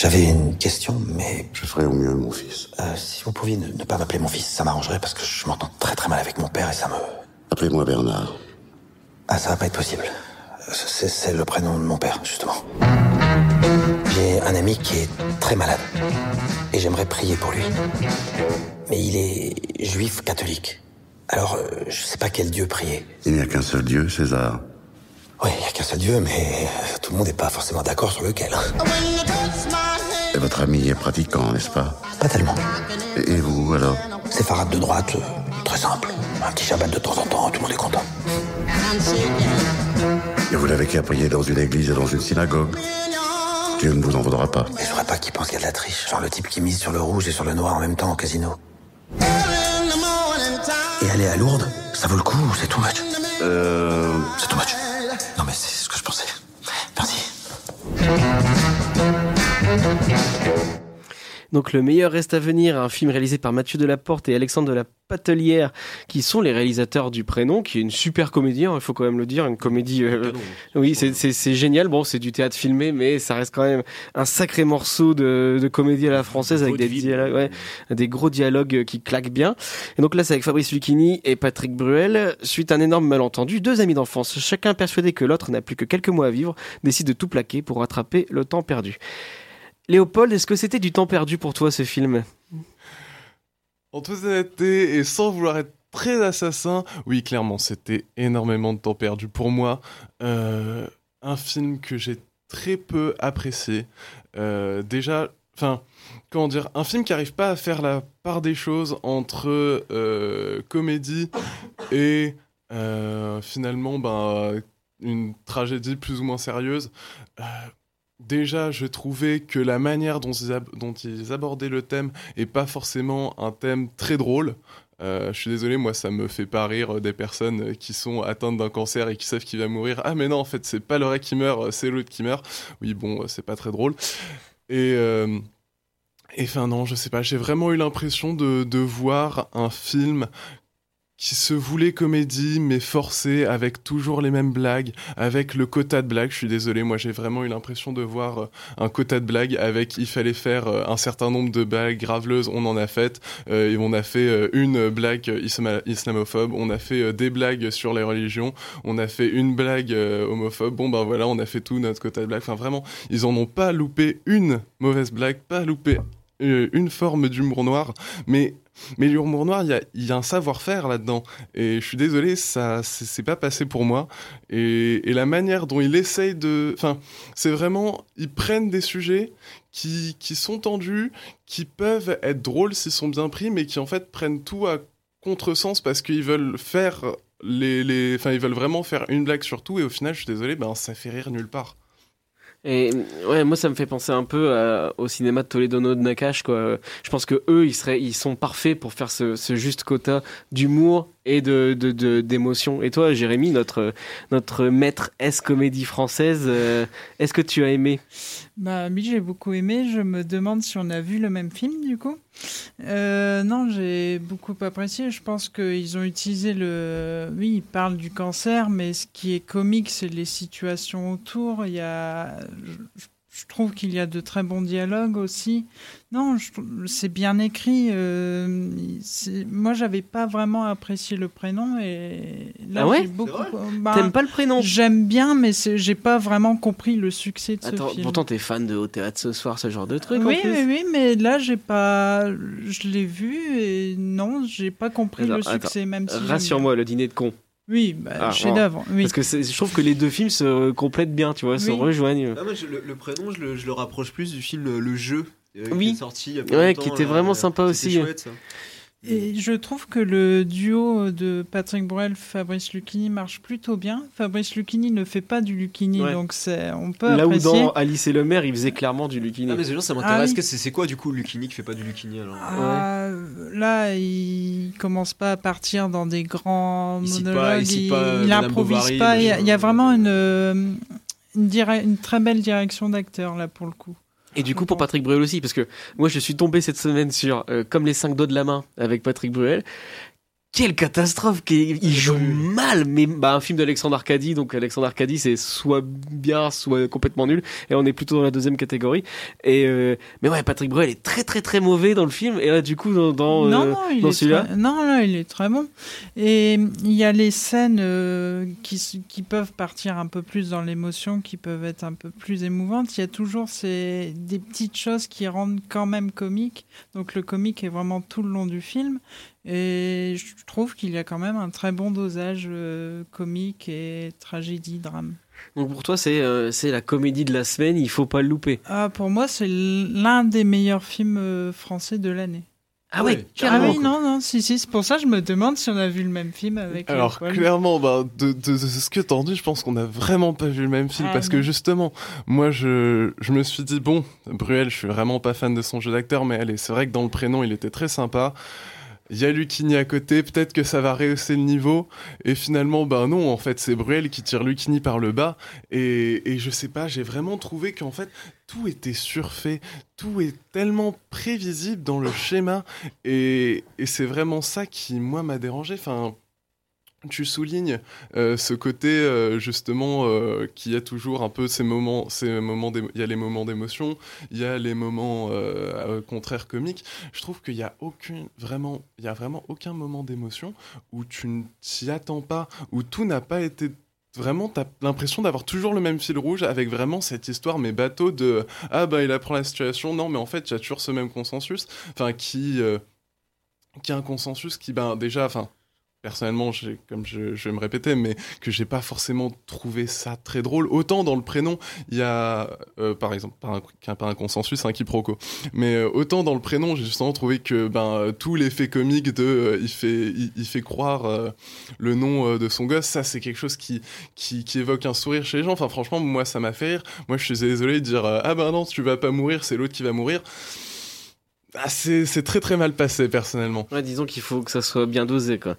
J'avais une question, mais Je ferai au mieux, mon fils. euh, si vous pouviez ne, ne pas m'appeler mon fils, ça m'arrangerait parce que je m'entends très très mal avec mon père et ça me... Appelez-moi Bernard. Ah, ça va pas être possible. C'est le prénom de mon père, justement. J'ai un ami qui est très malade et j'aimerais prier pour lui. Mais il est juif catholique. Alors, euh, je sais pas quel Dieu prier. Il n'y a qu'un seul Dieu, César. Oui, il y a qu'un seul Dieu, mais euh, tout le monde n'est pas forcément d'accord sur lequel. Et votre ami est pratiquant, n'est-ce pas? Pas tellement. et, vous, alors? C'est farade de droite, euh, très simple. Un petit Shabbat de temps en temps, tout le monde est content. Et vous n'avez qu'à prier dans une église et dans une synagogue? Dieu ne vous en voudra pas. Mais je voudrais pas qu'il pense qu'il y a de la triche. Genre le type qui mise sur le rouge et sur le noir en même temps au casino. Et aller à Lourdes, ça vaut le coup ou c'est too much? Euh... Donc le meilleur reste à venir, un film réalisé par Mathieu Delaporte et Alexandre de la Patelière, qui sont les réalisateurs du prénom, qui est une super comédie, hein, il faut quand même le dire, une comédie. euh, oui, c'est- génial. Bon, c'est du théâtre filmé, mais ça reste quand même un sacré morceau de, de comédie à la française avec des Vaudeville. dialogues, ouais, des gros dialogues qui claquent bien. Et donc là, c'est avec Fabrice Lucchini et Patrick Bruel. Suite à un énorme malentendu, deux amis d'enfance, chacun persuadé que l'autre n'a plus que quelques mois à vivre, décident de tout plaquer pour rattraper le temps perdu. Léopold, est-ce que c'était du temps perdu pour toi ce film? En toute honnêteté et sans vouloir être très assassin, oui, clairement, c'était énormément de temps perdu pour moi. Euh, un film que j'ai très peu apprécié. Euh, déjà, enfin, comment dire, un film qui n'arrive pas à faire la part des choses entre euh, comédie et finalement, ben, une tragédie plus ou moins sérieuse. Déjà, je trouvais que la manière dont ils, abordaient le thème est pas forcément un thème très drôle. Euh, je suis désolé, moi ça me fait pas rire euh, des personnes qui sont atteintes d'un cancer et qui savent qu'il va mourir. Ah mais non, en fait c'est pas le vrai qui meurt, euh, c'est l'autre qui meurt. Oui bon, c'est pas très drôle. Et enfin non, je sais pas, j'ai vraiment eu l'impression de voir un film qui se voulait comédie mais forcé avec toujours les mêmes blagues, avec le quota de blagues. Je suis désolé, moi j'ai vraiment eu l'impression de voir euh, un quota de blagues avec il fallait faire euh, un certain nombre de blagues graveleuses, on en a fait. Euh, on a fait euh, une blague islamophobe, on a fait des blagues sur les religions, on a fait une blague homophobe. Bon ben voilà, on a fait tout notre quota de blagues. Enfin vraiment, ils en ont pas loupé une mauvaise blague, pas loupé une forme d'humour noir, mais mais l'humour noir, il y a, il y a un savoir-faire là-dedans. Et je suis désolé, ça c'est pas passé pour moi. Et, et la manière dont ils essayent de... Enfin, c'est vraiment... Ils prennent des sujets qui, qui sont tendus, qui peuvent être drôles s'ils sont bien pris, mais qui en fait prennent tout à contresens parce qu'ils veulent faire les... les... Enfin, ils veulent vraiment faire une blague sur tout. Et au final, je suis désolé, ben, ça fait rire nulle part. Et ouais, moi ça me fait penser un peu à- au cinéma de Toledo de Nakash quoi. Je pense que eux ils seraient, ils sont parfaits pour faire ce, juste quota d'humour et de- d'émotion. et toi, Jérémy, notre notre maître S comédie française, euh, est-ce que tu as aimé? Bah oui, j'ai beaucoup aimé. Je me demande si on a vu le même film du coup. Euh, non, j'ai beaucoup apprécié. Je pense qu'ils ont utilisé le. Oui, ils parlent du cancer, mais ce qui est comique, c'est les situations autour. Il y a. je trouve qu'il y a de très bons dialogues aussi. Non, c'est bien écrit. euh, moi, j'avais pas vraiment apprécié le prénom et là, Ah ouais? beaucoup. bah, T'aimes pas le prénom? J'aime bien, mais j'ai pas vraiment compris le succès de ce Attends, film. pourtant t'es fan de Au théâtre ce soir, ce genre de truc. Oui, en plus. oui, oui, mais là, j'ai pas. Je l'ai vu et non, j'ai pas compris le succès, attends. même si. Rassure-moi, le dîner de con. Oui, bah, Ah, chef-d'œuvre. Oui. Parce que c'est- je trouve que les deux films se complètent bien, tu vois, se Oui. rejoignent. Ah, moi, je- le, le prénom, je le, je le rapproche plus du film Le Jeu. euh, Oui. Qui est sorti il y a pas Ouais, longtemps, qui était là, vraiment euh, sympa aussi. chouette, ça. Et je trouve que le duo de Patrick Bruel, Fabrice Lucchini marche plutôt bien. Fabrice Lucchini ne fait pas du Lucchini, Ouais. donc c'est on peut Là où dans Alice et le maire, il faisait clairement du Lucchini. Ah, mais ces gens, ça Ah m'intéresse. oui. que C'est c'est quoi, du coup, Lucini qui fait pas du Lucini alors? Ah, Là, il commence pas à partir dans des grands Il cite pas- monologues. il pas, euh, il Madame improvise Bovary, pas. Il y, a, machin. il y a vraiment une, euh, une très belle direction d'acteur là pour le coup. Et du coup, pour Patrick Bruel aussi, parce que moi, je suis tombé cette semaine sur euh, Comme les cinq doigts de la main avec Patrick Bruel, quelle catastrophe qu'il il joue mal mais bah, un film d'Alexandre Arcadi donc Alexandre Arcadi c'est soit bien soit complètement nul et on est plutôt dans la deuxième catégorie et euh, mais ouais Patrick Bruel est très très très mauvais dans le film et là du coup dans, dans, non, euh, non, dans celui-là très- non, là, il est très bon. Et il y a les scènes euh, qui, qui peuvent partir un peu plus dans l'émotion, qui peuvent être un peu plus émouvantes. Il y a toujours ces, des petites choses qui rendent quand même comique. Donc le comique est vraiment tout le long du film. Et je trouve qu'il y a quand même un très bon dosage euh, comique et tragédie, drame. donc pour toi c'est euh, c'est la comédie de la semaine il faut pas le louper Ah, pour moi, c'est l'un des meilleurs films euh, français de l'année. ah Ouais, ouais Ah carrément oui, quoi. non, non, si, si, c'est pour ça que je me demande si on a vu le même film avec Alors Léopold. clairement, bah, de, de- de ce que t'en dis, je pense qu'on a vraiment pas vu le même film Ah, parce non. que justement, moi je, je me suis dit bon, Bruel, je suis vraiment pas fan de son jeu d'acteur, mais allez, c'est vrai que dans le prénom, il était très sympa. Il y a Lucchini à côté, peut-être que ça va rehausser le niveau. Et finalement, ben non, en fait, c'est Bruel qui tire Lucchini par le bas. Et, et je sais pas, j'ai vraiment trouvé qu'en fait, tout était surfait. Tout est tellement prévisible dans le schéma. Et, et c'est vraiment ça qui, moi, m'a dérangé. Enfin, tu soulignes euh, ce côté euh, justement euh, qui a toujours un peu ces moments, ces moments il y a les moments d'émotion, il y a les moments euh, contraires comiques. Je trouve qu'il y a aucun vraiment, il y a vraiment aucun moment d'émotion où tu ne t'y attends pas, où tout n'a pas été Vraiment, t'as l'impression d'avoir toujours le même fil rouge avec vraiment cette histoire, mais bateau de ah bah il apprend la situation. Non, mais en fait, il y a toujours ce même consensus, enfin qui qui a un consensus qui ben déjà, enfin personnellement, comme je, vais me répéter, mais que j'ai pas forcément trouvé ça très drôle. Autant dans le prénom, il y a, euh, par exemple, pas un, consensus, un quiproquo, mais euh, autant dans le prénom, j'ai justement trouvé que ben euh, tout l'effet comique de, il fait, il, fait croire le nom de son gosse, ça c'est quelque chose qui, qui, évoque un sourire chez les gens. Enfin, franchement, moi ça m'a fait rire. Moi, je suis désolé de dire, ah ben non, tu vas pas mourir, c'est l'autre qui va mourir. Ah, c'est très très mal passé personnellement. Ouais, disons qu'il faut que ça soit bien dosé, quoi.